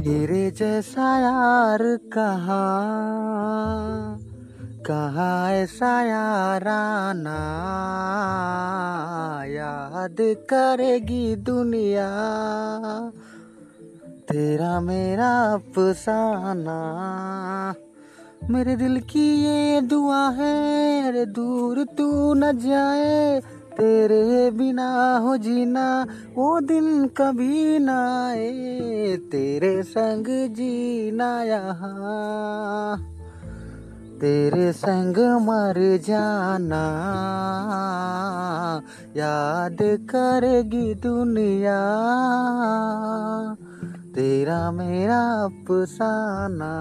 तेरे जैसा यार कहा कहा ऐसा याराना, याद करेगी दुनिया, तेरा मेरा अफसाना। मेरे दिल की ये दुआ है अरे दूर तू न जाए, तेरे बिना हो जीना, वो दिन कभी ना आए। तेरे संग जीना यहाँ, तेरे संग मर जाना। याद करेगी दुनिया, तेरा मेरा अफसाना।